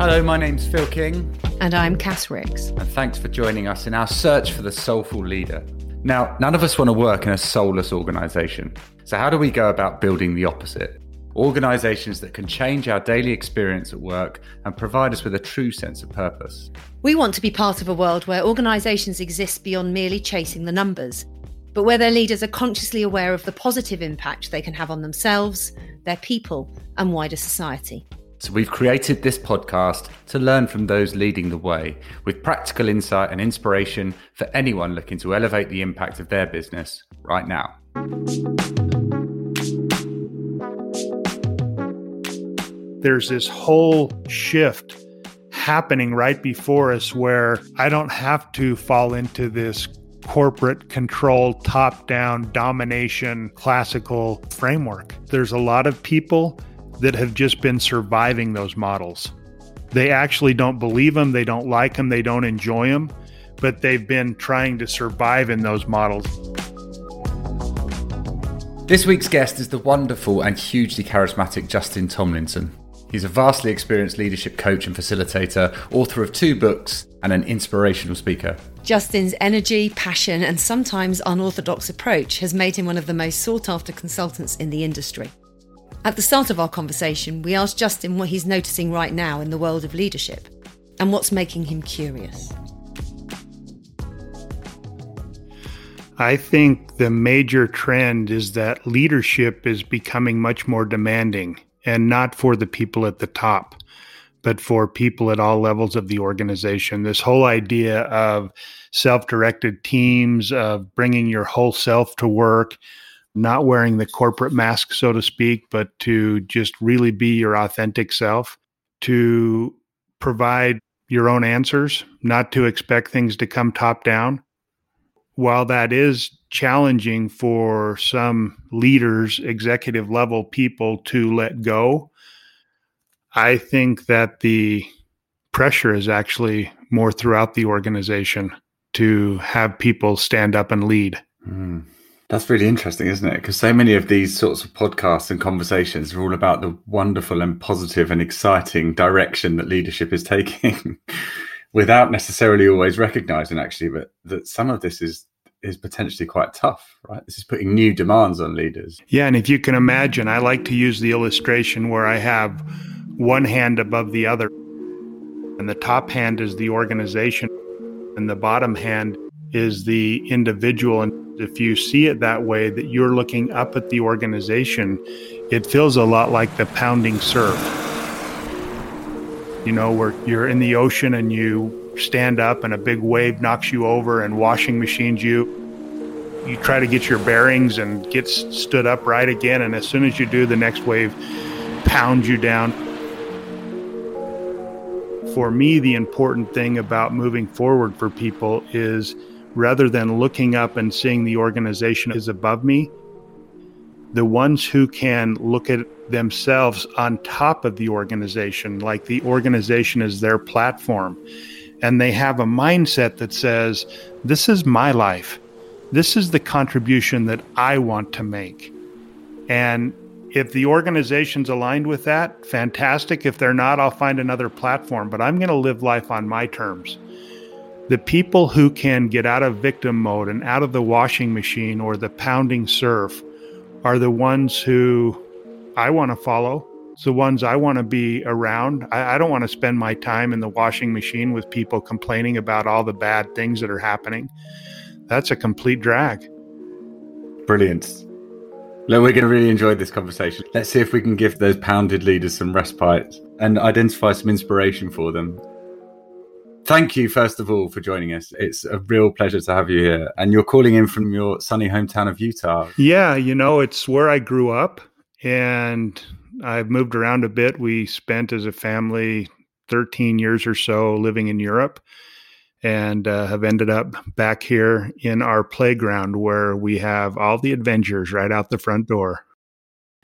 Hello, my name's Phil King. And I'm Cass Rixs. And thanks for joining us in our search for the soulful leader. Now, none of us want to work in a soulless organization. So, how do we go about building the opposite? Organizations that can change our daily experience at work and provide us with a true sense of purpose. We want to be part of a world where organizations exist beyond merely chasing the numbers, but where their leaders are consciously aware of the positive impact they can have on themselves, their people, and wider society. So, we've created this podcast to learn from those leading the way with practical insight and inspiration for anyone looking to elevate the impact of their business right now. There's this whole shift happening right before us where I don't have to fall into this corporate control, top down domination, classical framework. There's a lot of people that have just been surviving those models. They actually don't believe them, they don't like them, they don't enjoy them, but they've been trying to survive in those models. This week's guest is the wonderful and hugely charismatic Justin Tomlinson. He's a vastly experienced leadership coach and facilitator, author of two books, and an inspirational speaker. Justin's energy, passion, and sometimes unorthodox approach has made him one of the most sought after consultants in the industry. At the start of our conversation, we asked Justin what he's noticing right now in the world of leadership and what's making him curious. I think the major trend is that leadership is becoming much more demanding and not for the people at the top, but for people at all levels of the organization. This whole idea of self directed teams, of bringing your whole self to work, not wearing the corporate mask, so to speak, but to just really be your authentic self, to provide your own answers, not to expect things to come top down. While that is challenging for some leaders, executive level people to let go, I think that the pressure is actually more throughout the organization to have people stand up and lead. Mm. That's really interesting, isn't it? Because so many of these sorts of podcasts and conversations are all about the wonderful and positive and exciting direction that leadership is taking without necessarily always recognizing actually but that some of this is is potentially quite tough, right? This is putting new demands on leaders. Yeah, and if you can imagine, I like to use the illustration where I have one hand above the other and the top hand is the organization and the bottom hand is the individual and if you see it that way, that you're looking up at the organization, it feels a lot like the pounding surf. You know, where you're in the ocean and you stand up and a big wave knocks you over and washing machines you. You try to get your bearings and get stood up right again. And as soon as you do, the next wave pounds you down. For me, the important thing about moving forward for people is rather than looking up and seeing the organization is above me, the ones who can look at themselves on top of the organization, like the organization is their platform, and they have a mindset that says, This is my life. This is the contribution that I want to make. And if the organization's aligned with that, fantastic. If they're not, I'll find another platform, but I'm going to live life on my terms the people who can get out of victim mode and out of the washing machine or the pounding surf are the ones who I want to follow. It's the ones I want to be around. I, I don't want to spend my time in the washing machine with people complaining about all the bad things that are happening. That's a complete drag. Brilliant. Look, we're going to really enjoy this conversation. Let's see if we can give those pounded leaders some respite and identify some inspiration for them thank you first of all for joining us. It's a real pleasure to have you here. And you're calling in from your sunny hometown of Utah. Yeah, you know, it's where I grew up and I've moved around a bit. We spent as a family 13 years or so living in Europe and uh, have ended up back here in our playground where we have all the adventures right out the front door.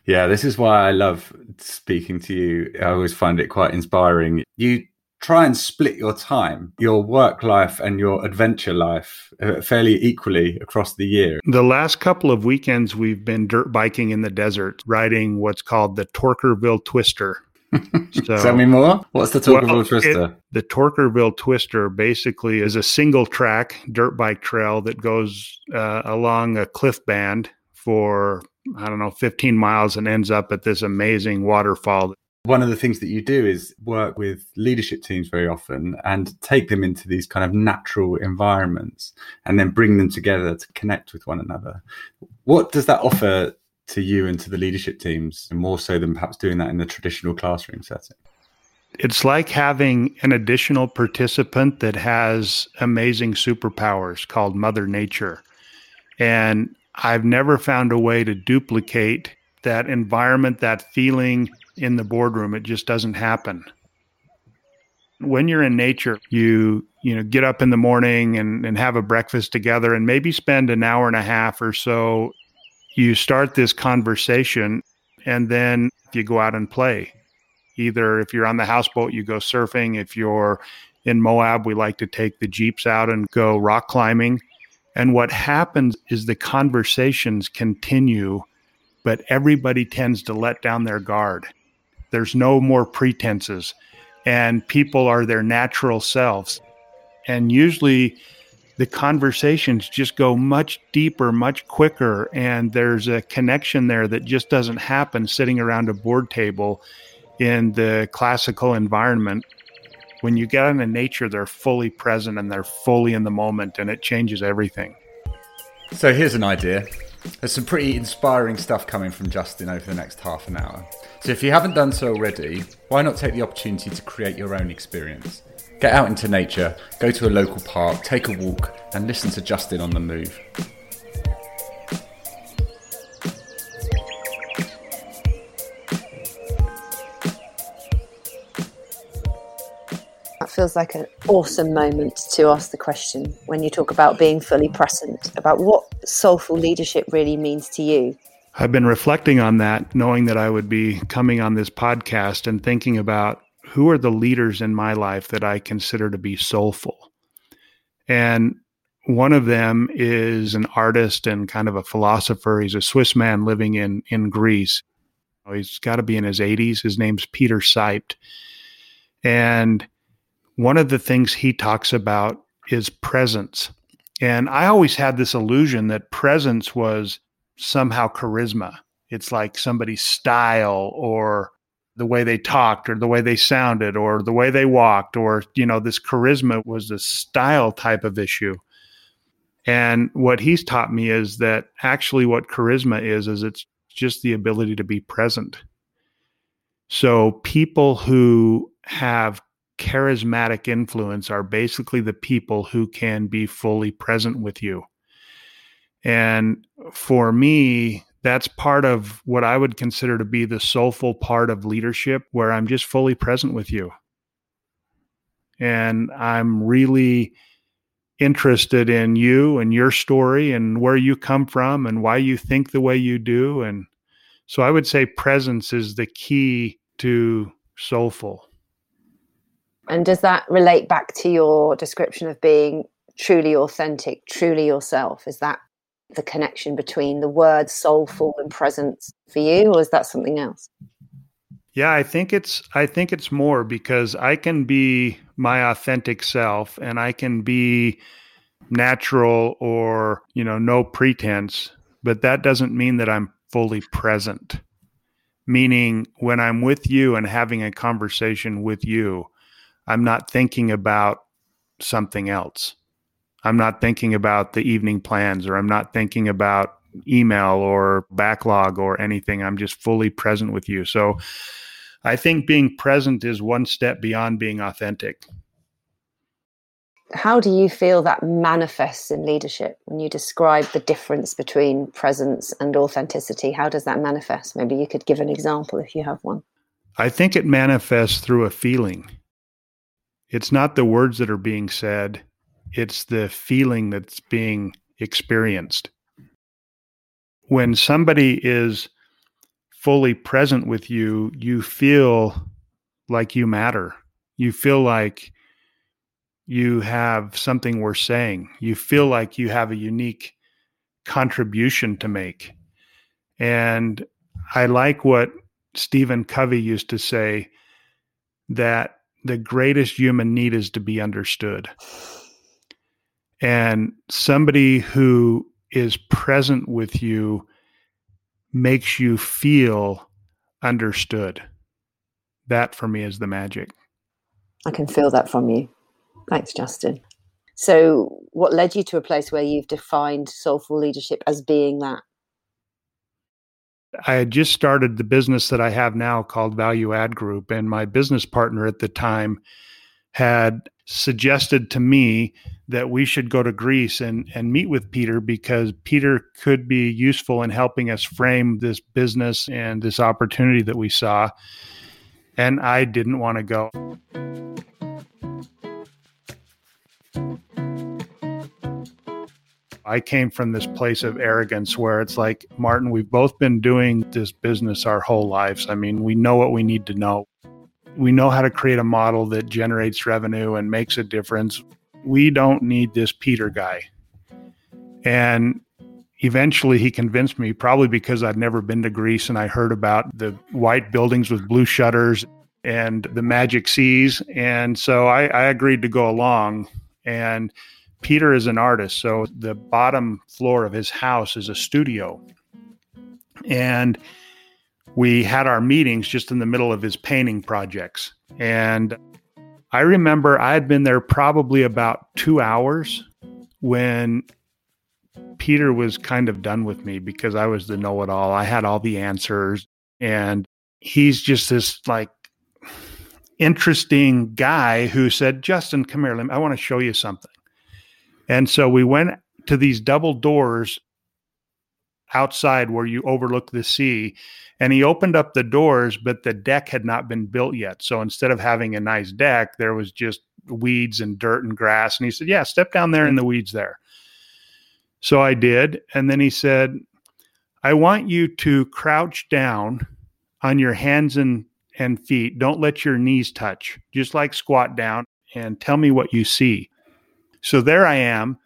Yeah, this is why I love speaking to you. I always find it quite inspiring. You try and split your time, your work life and your adventure life uh, fairly equally across the year. The last couple of weekends, we've been dirt biking in the desert, riding what's called the Toquerville Twister. So, Tell me more. What's the Toquerville well, Twister? It, the Toquerville Twister basically is a single track dirt bike trail that goes uh, along a cliff band for, I don't know, 15 miles and ends up at this amazing waterfall. One of the things that you do is work with leadership teams very often and take them into these kind of natural environments and then bring them together to connect with one another. What does that offer to you and to the leadership teams, more so than perhaps doing that in the traditional classroom setting? It's like having an additional participant that has amazing superpowers called Mother Nature. And I've never found a way to duplicate that environment, that feeling in the boardroom. It just doesn't happen. When you're in nature, you you know get up in the morning and, and have a breakfast together and maybe spend an hour and a half or so you start this conversation and then you go out and play. Either if you're on the houseboat, you go surfing. If you're in Moab, we like to take the Jeeps out and go rock climbing. And what happens is the conversations continue, but everybody tends to let down their guard. There's no more pretenses, and people are their natural selves. And usually, the conversations just go much deeper, much quicker, and there's a connection there that just doesn't happen sitting around a board table in the classical environment. When you get into nature, they're fully present and they're fully in the moment, and it changes everything. So here's an idea. There's some pretty inspiring stuff coming from Justin over the next half an hour. So if you haven't done so already, why not take the opportunity to create your own experience? Get out into nature, go to a local park, take a walk, and listen to Justin on the move. Feels like an awesome moment to ask the question when you talk about being fully present, about what soulful leadership really means to you. I've been reflecting on that, knowing that I would be coming on this podcast and thinking about who are the leaders in my life that I consider to be soulful? And one of them is an artist and kind of a philosopher. He's a Swiss man living in, in Greece. He's got to be in his 80s. His name's Peter Seipt. And one of the things he talks about is presence. And I always had this illusion that presence was somehow charisma. It's like somebody's style or the way they talked or the way they sounded or the way they walked or you know this charisma was a style type of issue and what he's taught me is that actually what charisma is is it's just the ability to be present so people who have charismatic influence are basically the people who can be fully present with you and for me that's part of what I would consider to be the soulful part of leadership, where I'm just fully present with you. And I'm really interested in you and your story and where you come from and why you think the way you do. And so I would say presence is the key to soulful. And does that relate back to your description of being truly authentic, truly yourself? Is that the connection between the words soulful and presence for you or is that something else yeah i think it's i think it's more because i can be my authentic self and i can be natural or you know no pretense but that doesn't mean that i'm fully present meaning when i'm with you and having a conversation with you i'm not thinking about something else I'm not thinking about the evening plans or I'm not thinking about email or backlog or anything. I'm just fully present with you. So I think being present is one step beyond being authentic. How do you feel that manifests in leadership when you describe the difference between presence and authenticity? How does that manifest? Maybe you could give an example if you have one. I think it manifests through a feeling. It's not the words that are being said, it's the feeling that's being experienced. When somebody is fully present with you, you feel like you matter. You feel like you have something worth saying. You feel like you have a unique contribution to make. And I like what Stephen Covey used to say that the greatest human need is to be understood. And somebody who is present with you makes you feel understood. That for me is the magic. I can feel that from you. Thanks, Justin. So, what led you to a place where you've defined soulful leadership as being that? I had just started the business that I have now called Value Add Group, and my business partner at the time had suggested to me that we should go to Greece and, and meet with Peter because Peter could be useful in helping us frame this business and this opportunity that we saw. And I didn't want to go. I came from this place of arrogance where it's like, Martin, we've both been doing this business our whole lives. I mean, we know what we need to know. We know how to create a model that generates revenue and makes a difference. We don't need this Peter guy. And eventually he convinced me, probably because I'd never been to Greece and I heard about the white buildings with blue shutters and the magic seas. And so I, I agreed to go along. And Peter is an artist, so the bottom floor of his house is a studio. And we had our meetings just in the middle of his painting projects. And I remember I had been there probably about two hours when Peter was kind of done with me because I was the know it all. I had all the answers. And he's just this like interesting guy who said, Justin, come here. I want to show you something. And so we went to these double doors outside where you overlook the sea. And he opened up the doors, but the deck had not been built yet. So instead of having a nice deck, there was just weeds and dirt and grass. And he said, Yeah, step down there in the weeds there. So I did. And then he said, I want you to crouch down on your hands and, and feet. Don't let your knees touch, just like squat down and tell me what you see. So there I am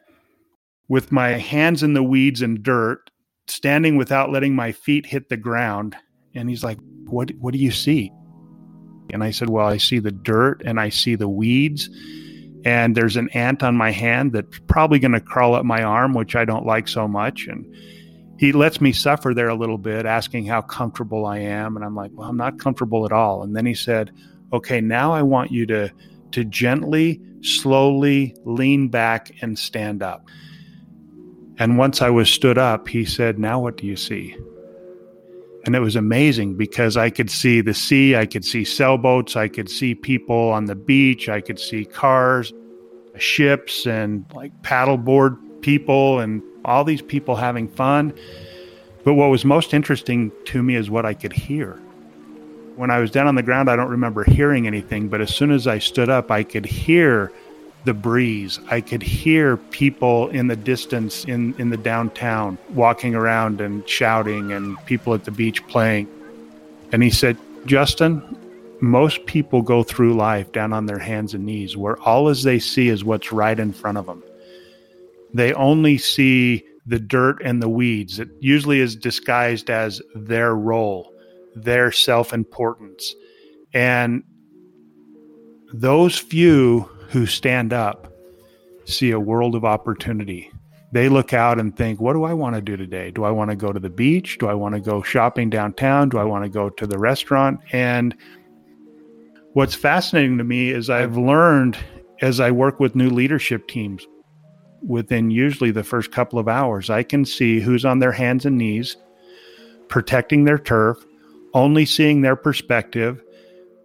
with my hands in the weeds and dirt, standing without letting my feet hit the ground. And he's like, What what do you see? And I said, Well, I see the dirt and I see the weeds. And there's an ant on my hand that's probably going to crawl up my arm, which I don't like so much. And he lets me suffer there a little bit, asking how comfortable I am. And I'm like, Well, I'm not comfortable at all. And then he said, Okay, now I want you to to gently, slowly lean back and stand up. And once I was stood up, he said, Now what do you see? And it was amazing because I could see the sea, I could see sailboats, I could see people on the beach, I could see cars, ships, and like paddleboard people, and all these people having fun. But what was most interesting to me is what I could hear. When I was down on the ground, I don't remember hearing anything, but as soon as I stood up, I could hear the breeze. I could hear people in the distance in, in the downtown walking around and shouting, and people at the beach playing. And he said, Justin, most people go through life down on their hands and knees, where all as they see is what's right in front of them. They only see the dirt and the weeds. It usually is disguised as their role their self importance. And those few who stand up see a world of opportunity. They look out and think, what do I want to do today? Do I want to go to the beach? Do I want to go shopping downtown? Do I want to go to the restaurant? And what's fascinating to me is I've learned as I work with new leadership teams within usually the first couple of hours, I can see who's on their hands and knees protecting their turf only seeing their perspective,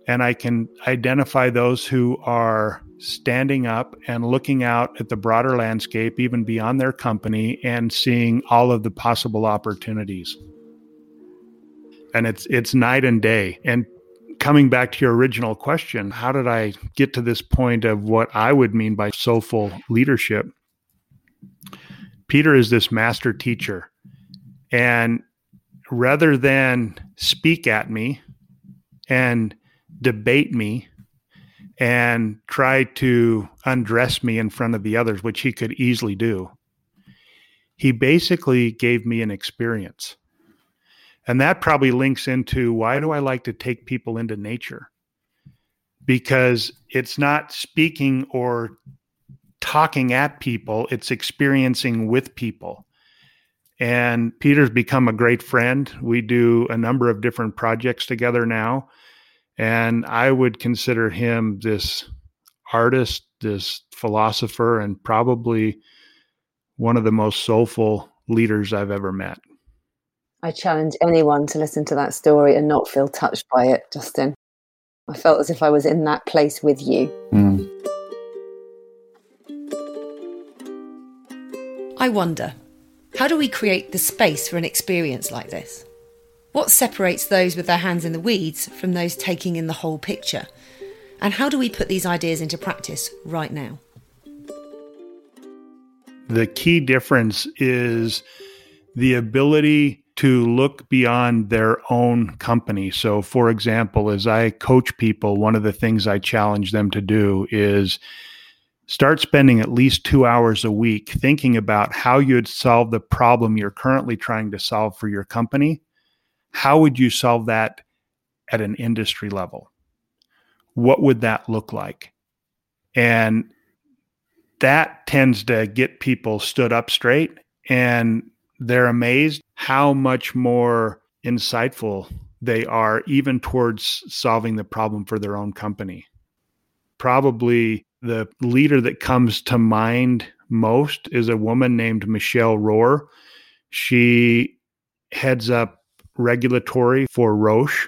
and I can identify those who are standing up and looking out at the broader landscape, even beyond their company, and seeing all of the possible opportunities. And it's it's night and day. And coming back to your original question, how did I get to this point of what I would mean by soulful leadership? Peter is this master teacher. And rather than speak at me and debate me and try to undress me in front of the others, which he could easily do, he basically gave me an experience. And that probably links into why do I like to take people into nature? Because it's not speaking or talking at people, it's experiencing with people. And Peter's become a great friend. We do a number of different projects together now. And I would consider him this artist, this philosopher, and probably one of the most soulful leaders I've ever met. I challenge anyone to listen to that story and not feel touched by it, Justin. I felt as if I was in that place with you. Mm. I wonder, how do we create the space for an experience like this? What separates those with their hands in the weeds from those taking in the whole picture? And how do we put these ideas into practice right now? The key difference is the ability to look beyond their own company. So, for example, as I coach people, one of the things I challenge them to do is start spending at least two hours a week thinking about how you'd solve the problem you're currently trying to solve for your company. How would you solve that at an industry level? What would that look like? And that tends to get people stood up straight and they're amazed how much more insightful they are, even towards solving the problem for their own company. Probably the leader that comes to mind most is a woman named Michelle Rohr. She heads up regulatory for Roche,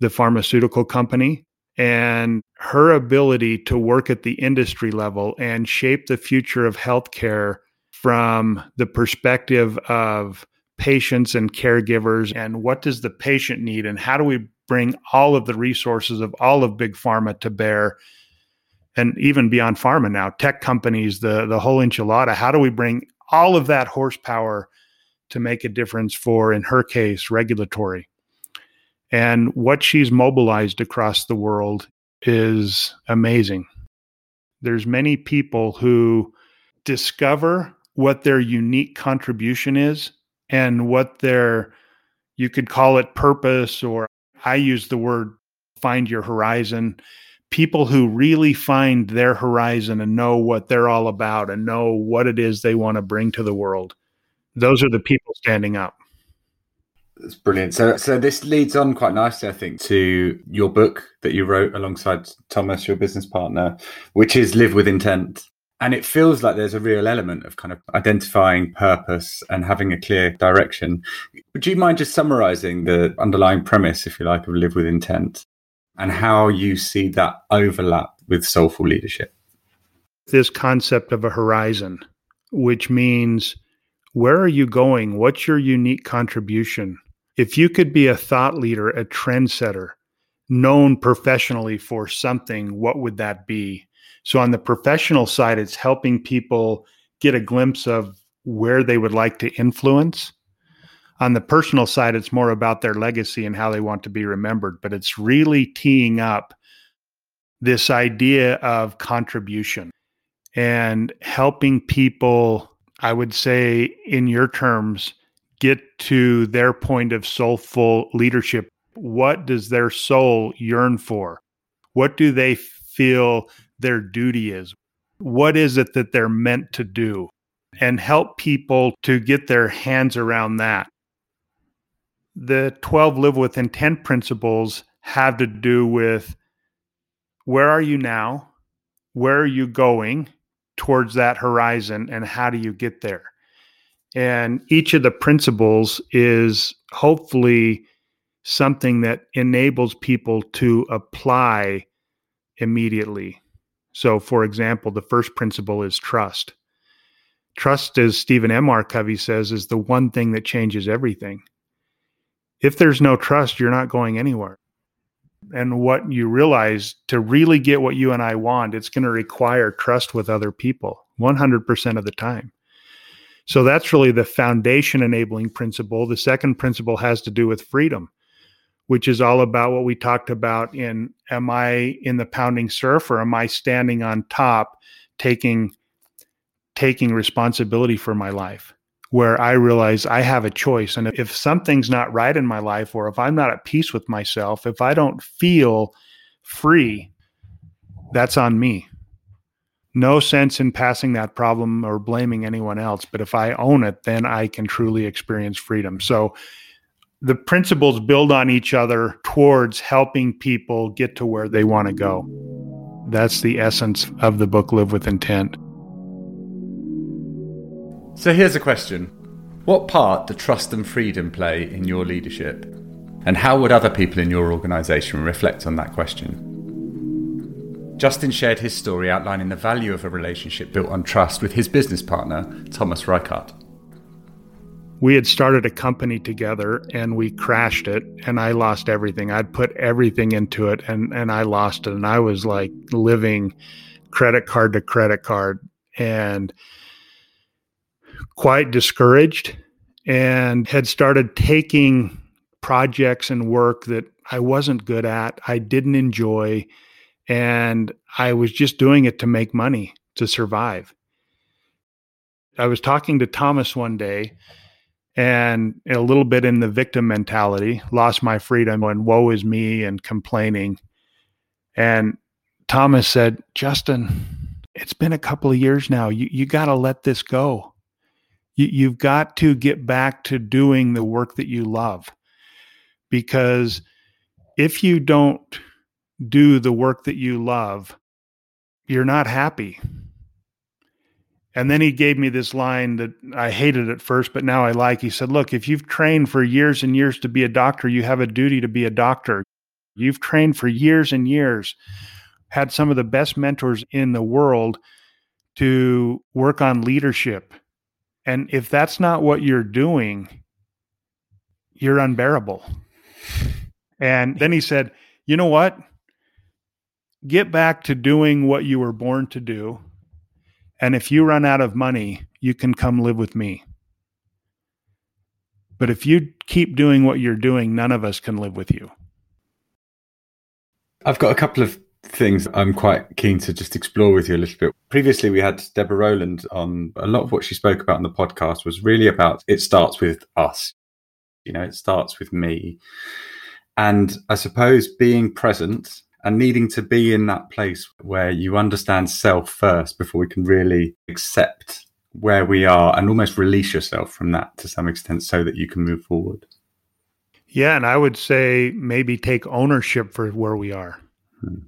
the pharmaceutical company. And her ability to work at the industry level and shape the future of healthcare from the perspective of patients and caregivers and what does the patient need and how do we bring all of the resources of all of big pharma to bear and even beyond pharma now tech companies the the whole enchilada how do we bring all of that horsepower to make a difference for in her case regulatory and what she's mobilized across the world is amazing there's many people who discover what their unique contribution is and what their you could call it purpose or I use the word find your horizon. People who really find their horizon and know what they're all about and know what it is they want to bring to the world. Those are the people standing up. That's brilliant. So, so this leads on quite nicely, I think, to your book that you wrote alongside Thomas, your business partner, which is Live with Intent. And it feels like there's a real element of kind of identifying purpose and having a clear direction. Would you mind just summarizing the underlying premise, if you like, of Live with Intent and how you see that overlap with soulful leadership? This concept of a horizon, which means where are you going? What's your unique contribution? If you could be a thought leader, a trendsetter, known professionally for something, what would that be? So on the professional side, it's helping people get a glimpse of where they would like to influence. On the personal side, it's more about their legacy and how they want to be remembered, but it's really teeing up this idea of contribution and helping people, I would say, in your terms, get to their point of soulful leadership. What does their soul yearn for? What do they feel their duty is. What is it that they're meant to do? And help people to get their hands around that. The 12 Live with Intent principles have to do with where are you now? Where are you going towards that horizon? And how do you get there? And each of the principles is hopefully something that enables people to apply immediately. So, for example, the first principle is trust. Trust, as Stephen M. R. Covey says, is the one thing that changes everything. If there's no trust, you're not going anywhere. And what you realize to really get what you and I want, it's going to require trust with other people 100% of the time. So that's really the foundation enabling principle. The second principle has to do with freedom which is all about what we talked about in am I in the pounding surf or am I standing on top taking taking responsibility for my life? Where I realize I have a choice. And if something's not right in my life, or if I'm not at peace with myself, if I don't feel free, that's on me. No sense in passing that problem or blaming anyone else. But if I own it, then I can truly experience freedom. So the principles build on each other towards helping people get to where they want to go. That's the essence of the book, Live with Intent. So here's a question What part do trust and freedom play in your leadership? And how would other people in your organisation reflect on that question? Justin shared his story outlining the value of a relationship built on trust with his business partner, Thomas Reichart. We had started a company together and we crashed it, and I lost everything. I'd put everything into it and, and I lost it. And I was like living credit card to credit card. And quite discouraged and had started taking projects and work that I wasn't good at, I didn't enjoy, and I was just doing it to make money to survive. I was talking to Thomas one day and a little bit in the victim mentality, lost my freedom and woe is me and complaining. And Thomas said, Justin, it's been a couple of years now. You, you got to let this go you, you've got to get back to doing the work that you love because if you don't do the work that you love, you're not happy. And then he gave me this line that I hated at first, but now I like. He said, Look, if you've trained for years and years to be a doctor, you have a duty to be a doctor. You've trained for years and years, had some of the best mentors in the world to work on leadership and if that's not what you're doing, you're unbearable. And then he said, You know what? Get back to doing what you were born to do. And if you run out of money, you can come live with me. But if you keep doing what you're doing, none of us can live with you. I've got a couple of things I'm quite keen to just explore with you a little bit. Previously, we had Deborah Rowland on. A lot of what she spoke about in the podcast was really about it starts with us. You know, it starts with me. And I suppose being present and needing to be in that place where you understand self first before we can really accept where we are and almost release yourself from that to some extent so that you can move forward. Yeah. And I would say maybe take ownership for where we are. Hmm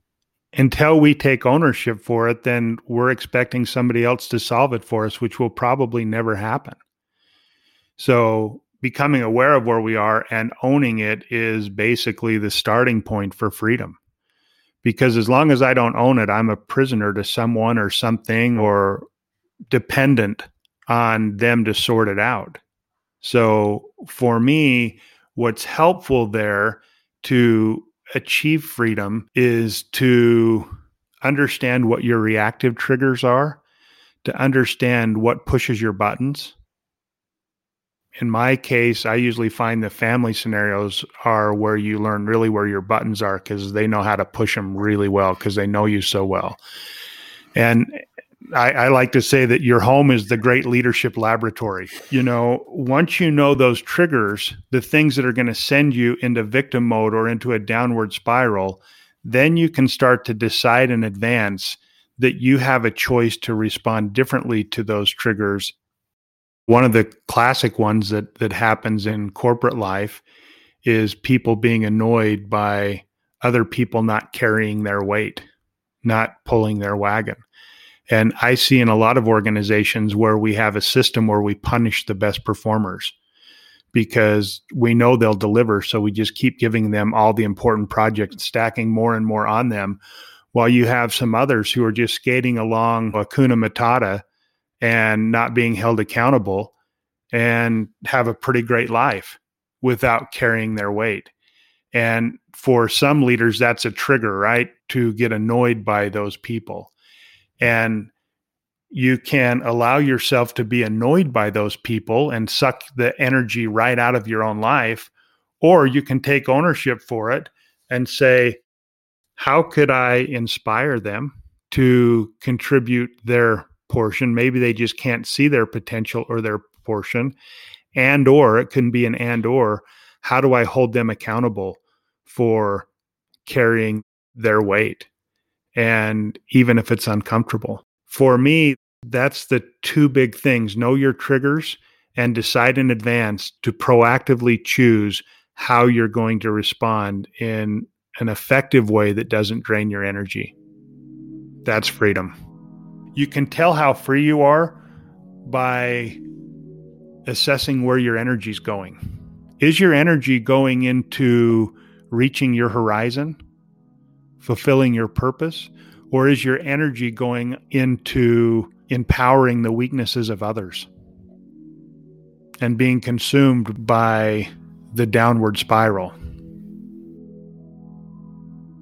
until we take ownership for it, then we're expecting somebody else to solve it for us, which will probably never happen. So, becoming aware of where we are and owning it is basically the starting point for freedom. Because as long as I don't own it, I'm a prisoner to someone or something or dependent on them to sort it out. So, for me, what's helpful there to achieve freedom is to understand what your reactive triggers are, to understand what pushes your buttons. In my case, I usually find the family scenarios are where you learn really where your buttons are because they know how to push them really well because they know you so well. And I, I, like to say that your home is the great leadership laboratory. You know, once you know those triggers, the things that are going to send you into victim mode or into a downward spiral, then you can start to decide in advance that you have a choice to respond differently to those triggers. One of the classic ones that that happens in corporate life is people being annoyed by other people not carrying their weight, not pulling their wagon and I see in a lot of organizations where we have a system where we punish the best performers because we know they'll deliver. So we just keep giving them all the important projects, stacking more and more on them. While you have some others who are just skating along Hakuna Matata and not being held accountable and have a pretty great life without carrying their weight. And for some leaders, that's a trigger, right? To get annoyed by those people and you can allow yourself to be annoyed by those people and suck the energy right out of your own life or you can take ownership for it and say how could i inspire them to contribute their portion? Maybe they just can't see their potential or their portion. And or it can be an and or how do I hold them accountable for carrying their weight and even if it's uncomfortable. For me, that's the two big things. Know your triggers and decide in advance to proactively choose how you're going to respond in an effective way that doesn't drain your energy. That's freedom. You can tell how free you are by assessing where your energy is going. Is your energy going into reaching your horizon, fulfilling your purpose, or is your energy going into empowering the weaknesses of others and being consumed by the downward spiral?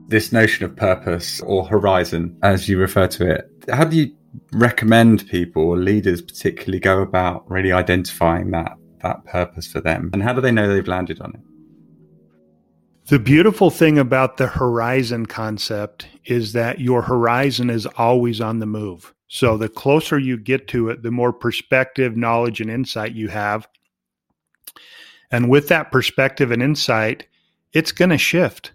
This notion of purpose or horizon, as you refer to it, how do you recommend people or leaders particularly go about really identifying that that purpose for them? And how do they know they've landed on it the beautiful thing about the horizon concept is that your horizon is always on the move so the closer you get to it the more perspective knowledge and insight you have and with that perspective and insight it's going to shift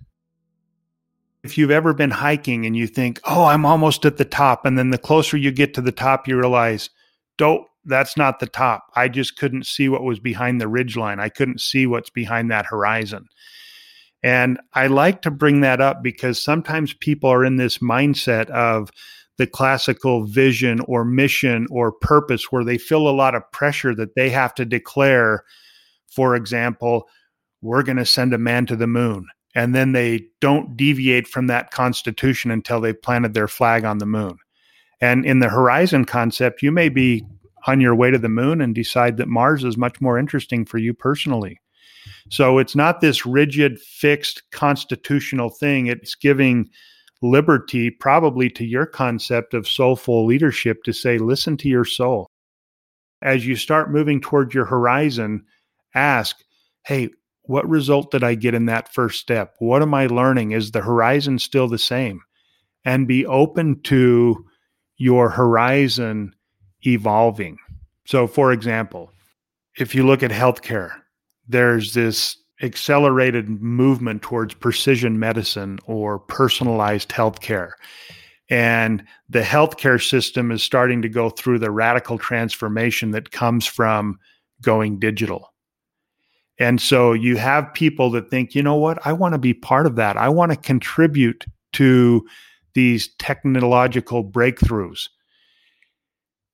if you've ever been hiking and you think, oh, I'm almost at the top, and then the closer you get to the top, you realize, don't, that's not the top. I just couldn't see what was behind the ridge line. I couldn't see what's behind that horizon. And I like to bring that up because sometimes people are in this mindset of the classical vision or mission or purpose where they feel a lot of pressure that they have to declare, for example, we're going to send a man to the moon and then they don't deviate from that constitution until they've planted their flag on the moon. And in the horizon concept, you may be on your way to the moon and decide that Mars is much more interesting for you personally. So it's not this rigid, fixed constitutional thing. It's giving liberty, probably to your concept of soulful leadership, to say, listen to your soul. As you start moving toward your horizon, ask, hey, what result did I get in that first step? What am I learning? Is the horizon still the same? And be open to your horizon evolving. So, for example, if you look at healthcare, there's this accelerated movement towards precision medicine or personalized healthcare. And the healthcare system is starting to go through the radical transformation that comes from going digital. And so you have people that think, you know what, I want to be part of that. I want to contribute to these technological breakthroughs.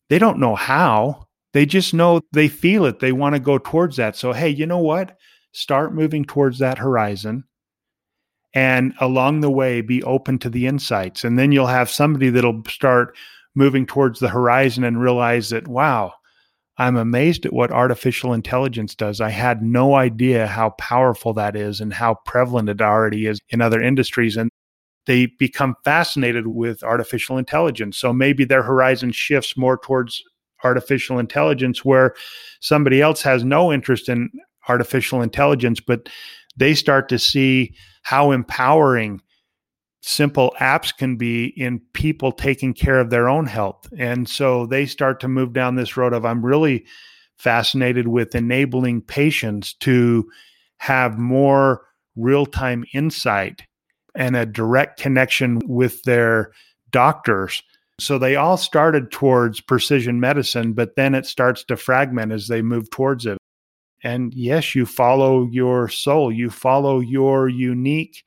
They don't know how, they just know they feel it. They want to go towards that. So, hey, you know what? Start moving towards that horizon. And along the way, be open to the insights. And then you'll have somebody that'll start moving towards the horizon and realize that, wow, I'm amazed at what artificial intelligence does. I had no idea how powerful that is and how prevalent it already is in other industries. And they become fascinated with artificial intelligence. So maybe their horizon shifts more towards artificial intelligence, where somebody else has no interest in artificial intelligence, but they start to see how empowering simple apps can be in people taking care of their own health. And so they start to move down this road of I'm really fascinated with enabling patients to have more real time insight and a direct connection with their doctors. So they all started towards precision medicine, but then it starts to fragment as they move towards it. And yes, you follow your soul, you follow your unique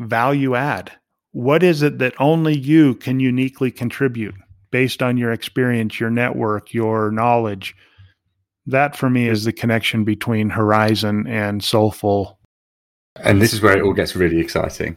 value add? What is it that only you can uniquely contribute based on your experience, your network, your knowledge? That for me is the connection between Horizon and Soulful. And this is where it all gets really exciting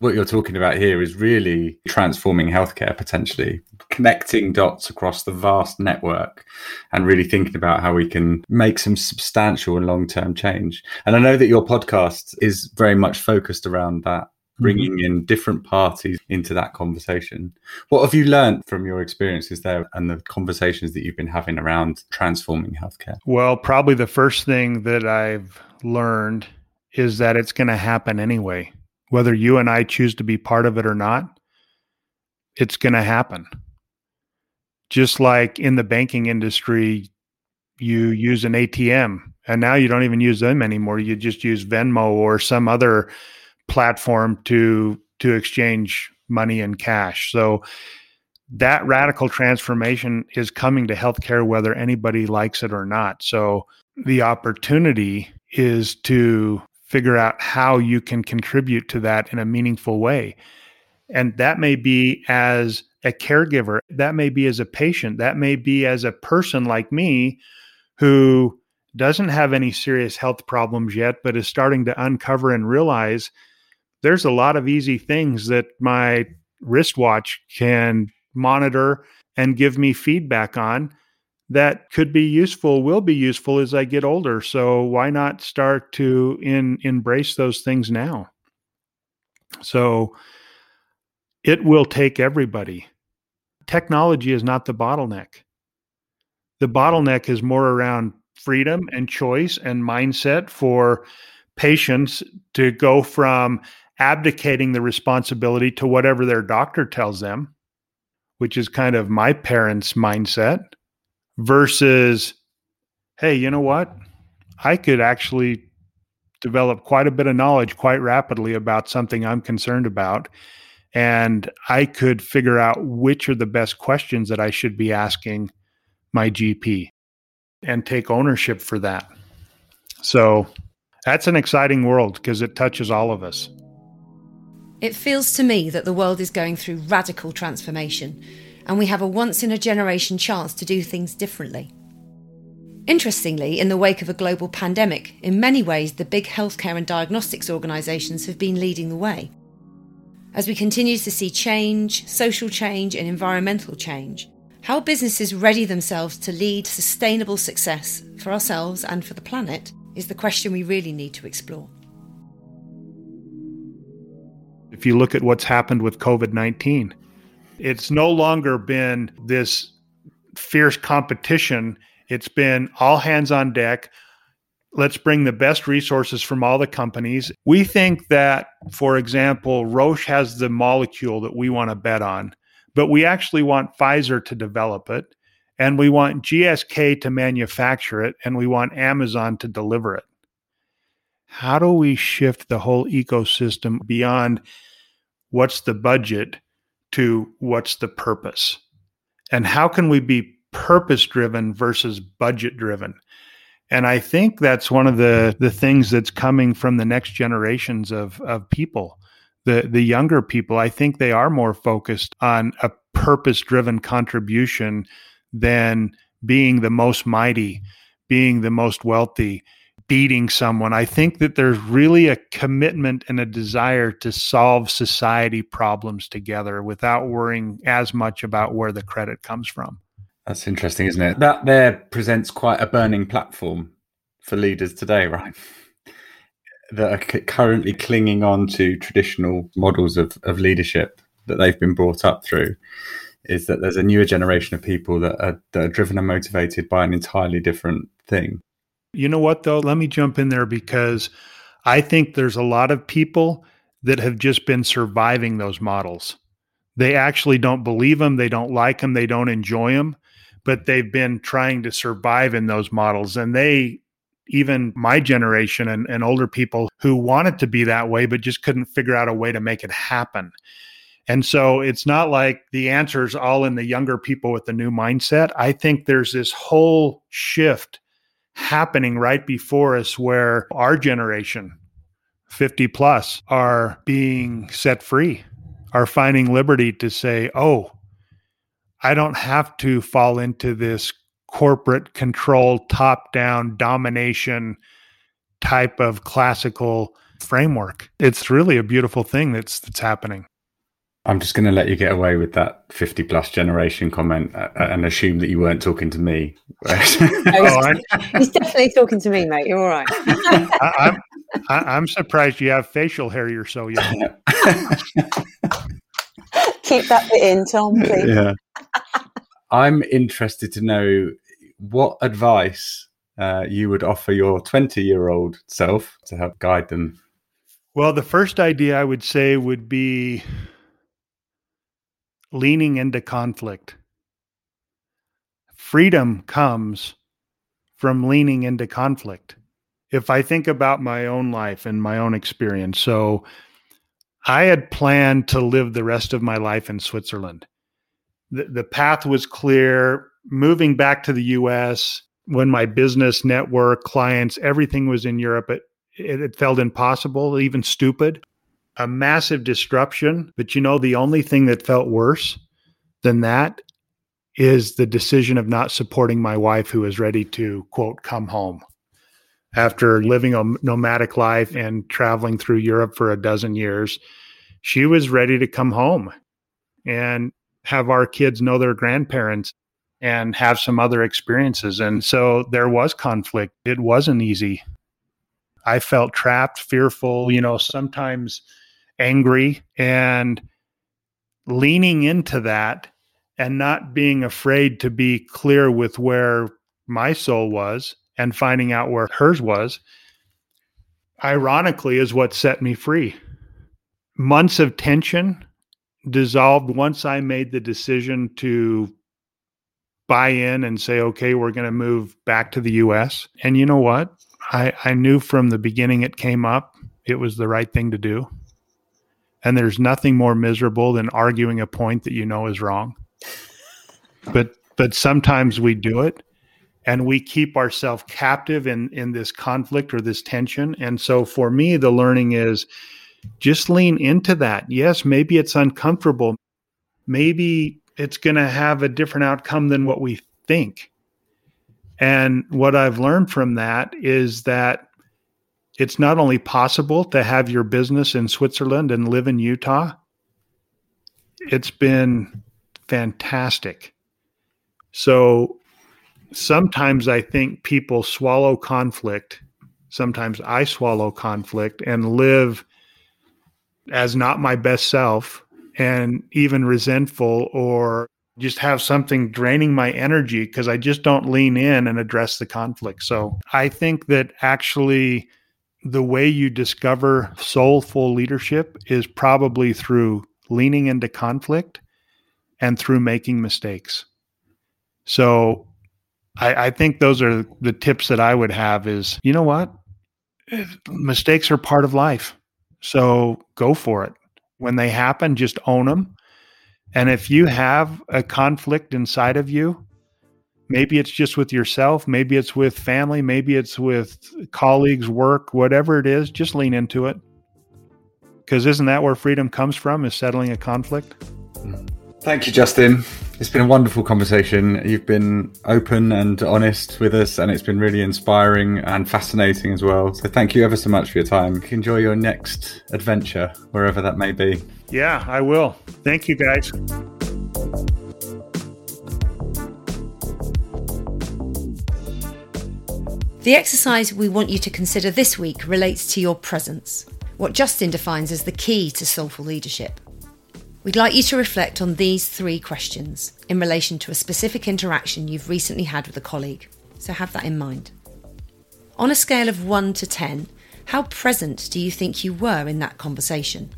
what you're talking about here is really transforming healthcare potentially, connecting dots across the vast network and really thinking about how we can make some substantial and long term change. And I know that your podcast is very much focused around that. Mm-hmm. Bringing in different parties into that conversation. What have you learned from your experiences there and the conversations that you've been having around transforming healthcare? Well, probably the first thing that I've learned is that it's going to happen anyway whether you and I choose to be part of it or not, it's going to happen. Just like in the banking industry, you use an ATM and now you don't even use them anymore. You just use Venmo or some other platform to to exchange money and cash. So that radical transformation is coming to healthcare whether anybody likes it or not. So the opportunity is to figure out how you can contribute to that in a meaningful way. And that may be as a caregiver, that may be as a patient, that may be as a person like me who doesn't have any serious health problems yet, but is starting to uncover and realize there's a lot of easy things that my wristwatch can monitor and give me feedback on that could be useful will be useful as i get older. So why not start to in, embrace those things now? So it will take everybody. Technology is not the bottleneck. The bottleneck is more around freedom and choice and mindset for patients to go from abdicating the responsibility to whatever their doctor tells them, which is kind of my parents' mindset, versus, hey, you know what? I could actually develop quite a bit of knowledge quite rapidly about something I'm concerned about. And I could figure out which are the best questions that I should be asking my GP and take ownership for that. So that's an exciting world because it touches all of us. It feels to me that the world is going through radical transformation, and we have a once in a generation chance to do things differently. Interestingly, in the wake of a global pandemic, in many ways the big healthcare and diagnostics organisations have been leading the way. As we continue to see change, social change, and environmental change, how businesses ready themselves to lead sustainable success for ourselves and for the planet is the question we really need to explore. If you look at what's happened with COVID 19, it's no longer been this fierce competition. It's been all hands on deck. Let's bring the best resources from all the companies. We think that, for example, Roche has the molecule that we want to bet on, but we actually want Pfizer to develop it, and we want GSK to manufacture it, and we want Amazon to deliver it. How do we shift the whole ecosystem beyond what's the budget to what's the purpose? And how can we be purpose driven versus budget driven? And I think that's one of the, the things that's coming from the next generations of, of people. The, the younger people, I think they are more focused on a purpose driven contribution than being the most mighty, being the most wealthy, beating someone. I think that there's really a commitment and a desire to solve society problems together without worrying as much about where the credit comes from. That's interesting, isn't it? That there presents quite a burning platform for leaders today, right? that are currently clinging on to traditional models of, of leadership that they've been brought up through is that there's a newer generation of people that are, that are driven and motivated by an entirely different thing. You know what, though? Let me jump in there because I think there's a lot of people that have just been surviving those models. They actually don't believe them, they don't like them, they don't enjoy them, but they've been trying to survive in those models. And they, even my generation and, and older people who wanted to be that way, but just couldn't figure out a way to make it happen. And so it's not like the answer is all in the younger people with the new mindset. I think there's this whole shift happening right before us where our generation, 50 plus, are being set free, are finding liberty to say, oh, I don't have to fall into this corporate control, top down domination type of classical framework. It's really a beautiful thing that's that's happening. I'm just going to let you get away with that 50 plus generation comment uh, uh, and assume that you weren't talking to me. no, he's, definitely talking to me, mate. You're all right. I, I'm, I, am surprised you have facial hair. You're so young. Keep that bit in, Thom, please. Yeah. I'm interested to know what advice uh, you would offer your 20 year old self to help guide them. Well, the first idea I would say would be leaning into conflict. Freedom comes from leaning into conflict. If I think about my own life and my own experience, so I had planned to live the rest of my life in Switzerland. The, the path was clear. Moving back to the US, when my business network, clients, everything was in Europe, it, it, it felt impossible, even stupid. A massive disruption. But you know, the only thing that felt worse than that is the decision of not supporting my wife who is ready to quote come home. After living a nomadic life and traveling through Europe for a dozen years she was ready to come home and have our kids know their grandparents and have some other experiences. And so there was conflict. It wasn't easy. I felt trapped fearful you know sometimes angry and leaning into that and not being afraid to be clear with where my soul was and finding out where hers was, ironically, is what set me free. Months of tension dissolved once I made the decision to buy in and say, okay, we're going to move back to the US. And you know what? I, I knew from the beginning it came up, it was the right thing to do. And there's nothing more miserable than arguing a point that you know is wrong. But but sometimes we do it and we keep ourselves captive in in this conflict or this tension. And so for me the learning is just lean into that. Yes maybe it's uncomfortable. Maybe it's going to have a different outcome than what we think. And what i've learned from that is that it's not only possible to have your business in Switzerland and live in Utah it's been fantastic so sometimes I think people swallow conflict. Sometimes I swallow conflict and live as not my best self and even resentful or just have something draining my energy because I just don't lean in and address the conflict. So I think that actually the way you discover soulful leadership is probably through leaning into conflict and through making mistakes. So I, I think those are the tips that I would have is, you know what? Mistakes are part of life. So go for it. When they happen, just own them. And if you have a conflict inside of you, maybe it's just with yourself, maybe it's with family, maybe it's with colleagues, work, whatever it is, just lean into it. Because isn't that where freedom comes from? Is settling a conflict? Thank you, Justin. It's been a wonderful conversation. You've been open and honest with us, and it's been really inspiring and fascinating as well. So, thank you ever so much for your time. Enjoy your next adventure, wherever that may be. Yeah, I will. Thank you, guys. The exercise we want you to consider this week relates to your presence, what Justin defines as the key to soulful leadership. We'd like you to reflect on these three questions in relation to a specific interaction you've recently had with a colleague, so have that in mind. On a scale of 1 to 10, how present do you think you were in that conversation?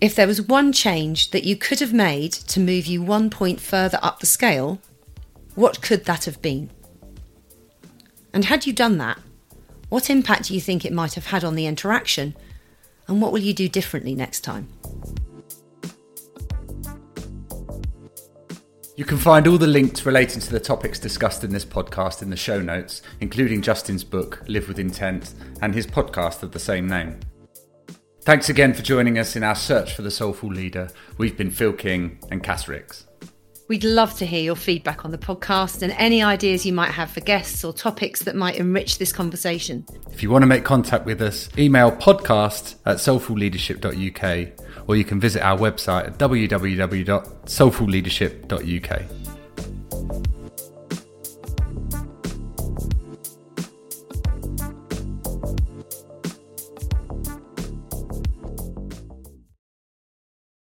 If there was one change that you could have made to move you one point further up the scale, what could that have been? And had you done that, what impact do you think it might have had on the interaction? And what will you do differently next time? You can find all the links relating to the topics discussed in this podcast in the show notes, including Justin's book, Live with Intent, and his podcast of the same name. Thanks again for joining us in our search for the soulful leader. We've been Phil King and Cass Rixs. We'd love to hear your feedback on the podcast and any ideas you might have for guests or topics that might enrich this conversation. If you want to make contact with us, email podcast at soulfulleadership.uk or you can visit our website at www.soulfulleadership.uk.